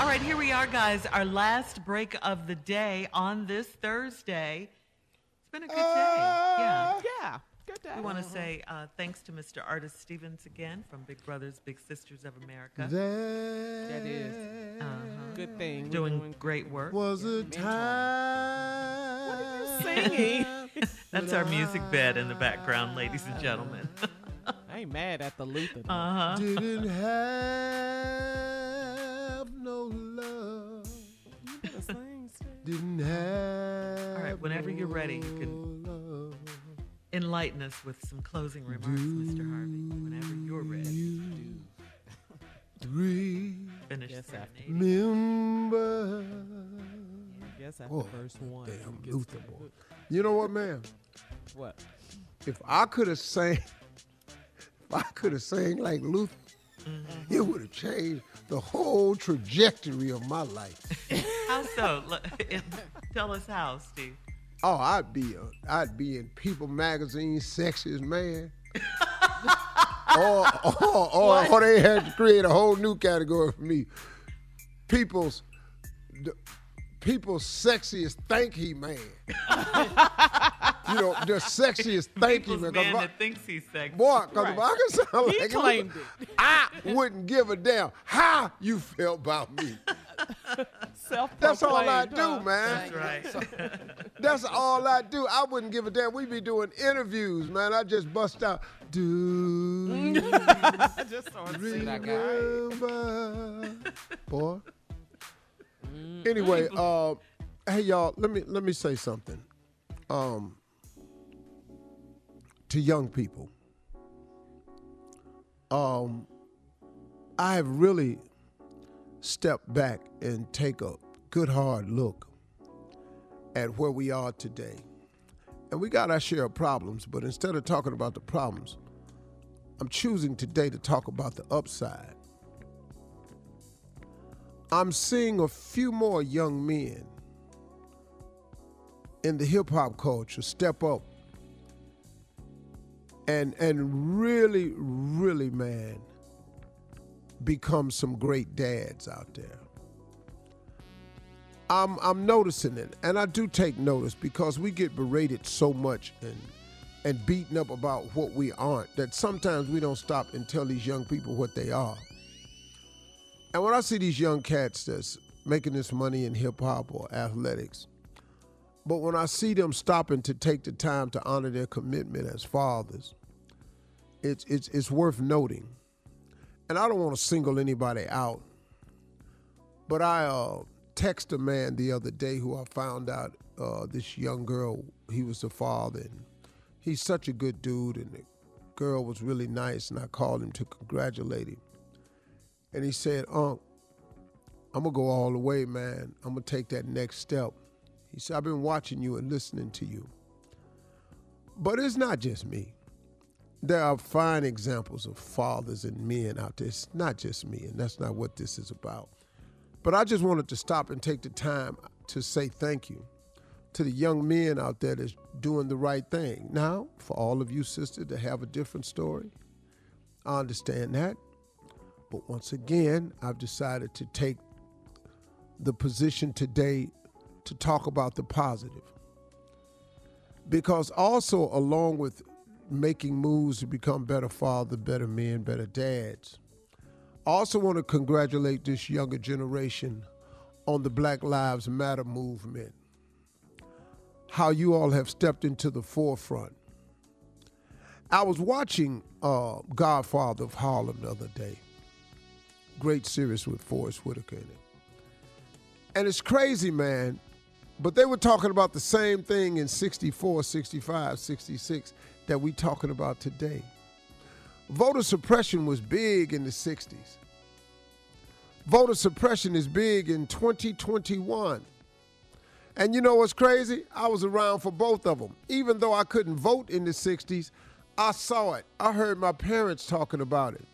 All right, here we are, guys. Our last break of the day on this Thursday. It's been a good day. Yeah. Yeah. Good day. We want to say uh, thanks to Mr. Artis Stevens again from Big Brothers Big Sisters of America. That is Uh-huh. good thing. We're Doing great work. Was a time. What are you singing? That's our music bed in the background, ladies and gentlemen. I ain't mad at the Luther. Uh huh. Didn't have Didn't have. All right, whenever you're ready, you can- Enlighten us with some closing remarks, Mr. Harvey. Whenever you're ready, You three finish Yes, after. serenading. remember. Yes, after Oh, verse one. damn, Luther boy. You know what, man? What? If I could have sang, if I could have sang like Luther, it would have changed the whole trajectory of my life. How so? Tell us how, Steve. Oh, I'd be a, I'd be in People Magazine, Sexiest Man. or, or, or, or they had to create a whole new category for me. People's, the, people's sexiest thank he man. You know, the sexiest thank you People's man. 'Cause man if I- that thinks he's sexy. Boy, because if I could sound He like claimed Luther, it. I wouldn't give a damn how you felt about me. That's all I do, huh? man. That's right. That's all I do. I wouldn't give a damn. We'd be doing interviews, man. I just bust out. Do I just started you singing. remember, boy? Anyway, uh, hey y'all, let me let me say something. Um, to young people, um, I have really stepped back and take a good hard look at where we are today. And we got our share of problems, but instead of talking about the problems, I'm choosing today to talk about the upside. I'm seeing a few more young men in the hip hop culture step up and and really, really, man, become some great dads out there. I'm I'm noticing it, and I do take notice because we get berated so much and and beaten up about what we aren't that sometimes we don't stop and tell these young people what they are. And when I see these young cats that's making this money in hip hop or athletics, but when I see them stopping to take the time to honor their commitment as fathers, it's it's it's worth noting. And I don't want to single anybody out, but I uh, text a man the other day who I found out uh, this young girl he was the father and he's such a good dude and the girl was really nice and I called him to congratulate him. And he said, Unc, I'm gonna go all the way, man. I'm gonna take that next step. He said, I've been watching you and listening to you. But it's not just me. There are fine examples of fathers and men out there. It's not just me, and that's not what this is about. But I just wanted to stop and take the time to say thank you to the young men out there that's doing the right thing. Now, for all of you sisters that have a different story, I understand that. But once again, I've decided to take the position today to talk about the positive. Because also, along with making moves to become better fathers, better men, better dads, I also want to congratulate this younger generation on the Black Lives Matter movement. How you all have stepped into the forefront. I was watching uh, Godfather of Harlem the other day. Great series with Forest Whitaker in it. And it's crazy, man. But they were talking about the same thing in 64, 65, 66 that we talking about today. Voter suppression was big in the 60s. Voter suppression is big in 2021. And you know what's crazy? I was around for both of them. Even though I couldn't vote in the 60s, I saw it. I heard my parents talking about it.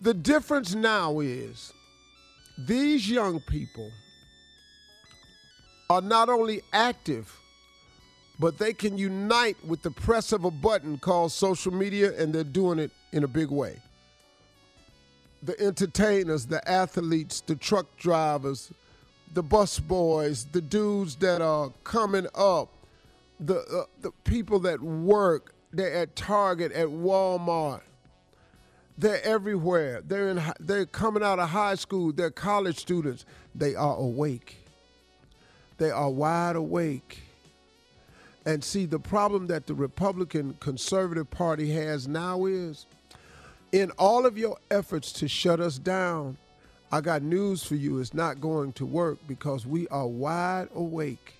The difference now is these young people are not only active, but they can unite with the press of a button called social media, and they're doing it in a big way. the entertainers, the athletes, the truck drivers, the bus boys, the dudes that are coming up, the uh, the people that work, they're at Target, at Walmart. They're everywhere. They're in. They're coming out of high school. They're college students. They are awake. They are wide awake. And see, the problem that the Republican Conservative Party has now is in all of your efforts to shut us down, I got news for you. It's not going to work because we are wide awake.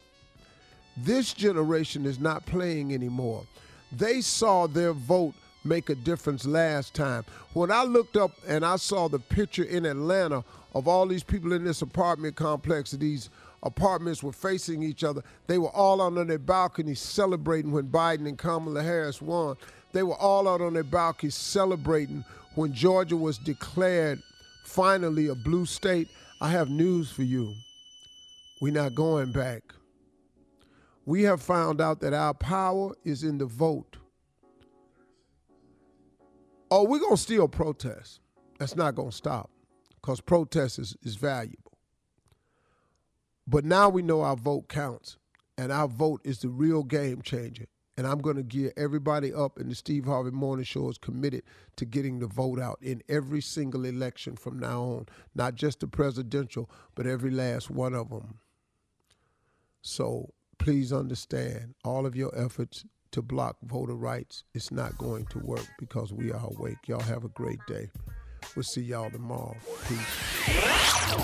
This generation is not playing anymore. They saw their vote make a difference last time. When I looked up and I saw the picture in Atlanta of all these people in this apartment complex, these apartments were facing each other. They were all out on their balconies celebrating when Biden and Kamala Harris won. They were all out on their balconies celebrating when Georgia was declared finally a blue state. I have news for you. We're not going back. We have found out that our power is in the vote. Oh, we're going to still protest. That's not going to stop because protest is, is valuable. But now we know our vote counts, and our vote is the real game changer. And I'm going to gear everybody up, and the Steve Harvey Morning Show is committed to getting the vote out in every single election from now on, not just the presidential, but every last one of them. So please understand all of your efforts to block voter rights, it's not going to work because we are awake. Y'all have a great day. We'll see y'all tomorrow. Peace.